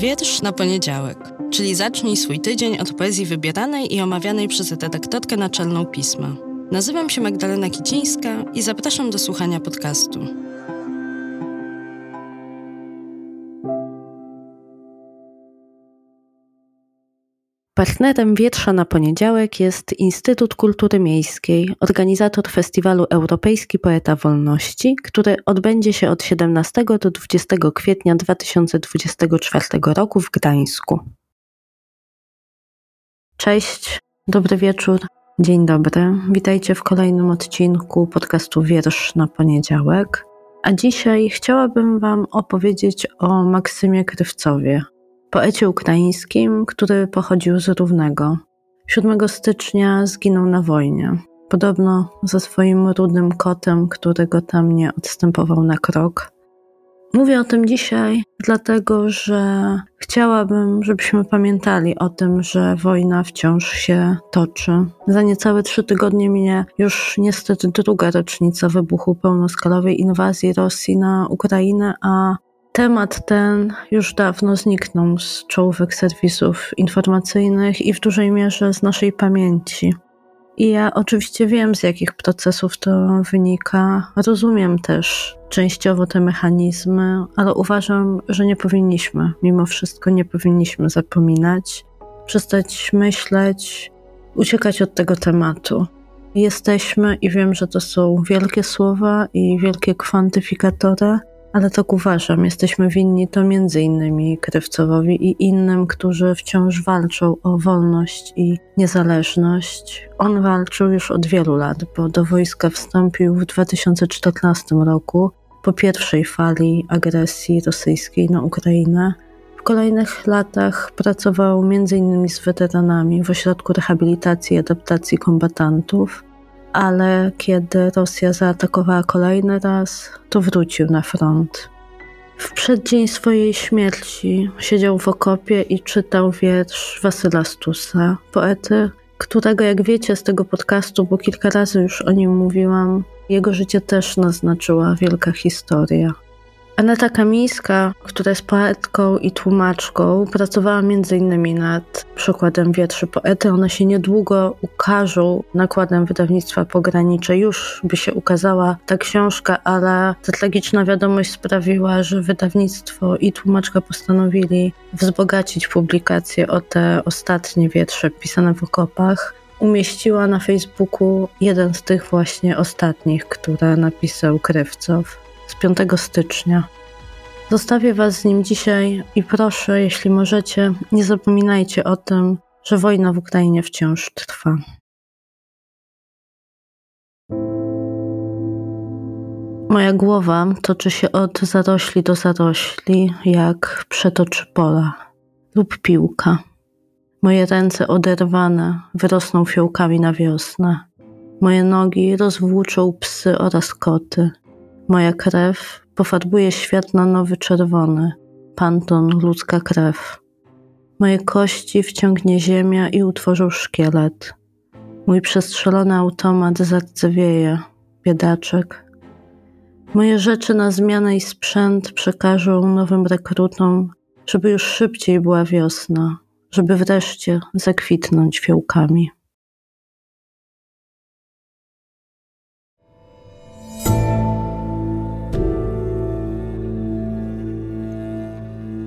Wiersz na poniedziałek, czyli zacznij swój tydzień od poezji wybieranej i omawianej przez redaktorkę naczelną pisma. Nazywam się Magdalena Kicińska i zapraszam do słuchania podcastu. Partnerem Wietrza na poniedziałek jest Instytut Kultury Miejskiej, organizator festiwalu Europejski Poeta Wolności, który odbędzie się od 17 do 20 kwietnia 2024 roku w Gdańsku. Cześć, dobry wieczór, dzień dobry. Witajcie w kolejnym odcinku podcastu Wiersz na poniedziałek. A dzisiaj chciałabym Wam opowiedzieć o Maksymie Krywcowie, poecie ukraińskim, który pochodził z Równego. 7 stycznia zginął na wojnie. Podobno ze swoim rudym kotem, który go tam nie odstępował na krok. Mówię o tym dzisiaj, dlatego że chciałabym, żebyśmy pamiętali o tym, że wojna wciąż się toczy. Za niecałe trzy tygodnie minie już niestety druga rocznica wybuchu pełnoskalowej inwazji Rosji na Ukrainę, a Temat ten już dawno zniknął z czołówek serwisów informacyjnych i w dużej mierze z naszej pamięci. I ja oczywiście wiem, z jakich procesów to wynika. Rozumiem też częściowo te mechanizmy, ale uważam, że nie powinniśmy, mimo wszystko nie powinniśmy zapominać, przestać myśleć, uciekać od tego tematu. Jesteśmy i wiem, że to są wielkie słowa i wielkie kwantyfikatory, ale tak uważam, jesteśmy winni to między innymi Krywcowowi i innym, którzy wciąż walczą o wolność i niezależność. On walczył już od wielu lat, bo do wojska wstąpił w 2014 roku po pierwszej fali agresji rosyjskiej na Ukrainę. W kolejnych latach pracował m.in. z weteranami w Ośrodku Rehabilitacji i Adaptacji Kombatantów ale kiedy Rosja zaatakowała kolejny raz, to wrócił na front. W przeddzień swojej śmierci siedział w okopie i czytał wiersz Wasyla Stusa, poety, którego, jak wiecie z tego podcastu, bo kilka razy już o nim mówiłam, jego życie też naznaczyła wielka historia. Aneta Kamińska, która jest poetką i tłumaczką, pracowała m.in. nad przykładem wierszy poety. One się niedługo ukażą nakładem wydawnictwa Pogranicze. Już by się ukazała ta książka, ale ta tragiczna wiadomość sprawiła, że wydawnictwo i tłumaczka postanowili wzbogacić publikację o te ostatnie wiersze pisane w okopach umieściła na Facebooku jeden z tych właśnie ostatnich, które napisał Krywcow z 5 stycznia. Zostawię Was z nim dzisiaj i proszę, jeśli możecie, nie zapominajcie o tym, że wojna w Ukrainie wciąż trwa. Moja głowa toczy się od zarośli do zarośli, jak przetoczy pola lub piłka. Moje ręce oderwane wyrosną fiołkami na wiosnę. Moje nogi rozwłóczą psy oraz koty. Moja krew pofarbuje świat na nowy czerwony, panton ludzka krew. Moje kości wciągnie ziemia i utworzą szkielet. Mój przestrzelony automat zardzewieje, biedaczek. Moje rzeczy na zmianę i sprzęt przekażą nowym rekrutom, żeby już szybciej była wiosna, żeby wreszcie zakwitnąć fiołkami.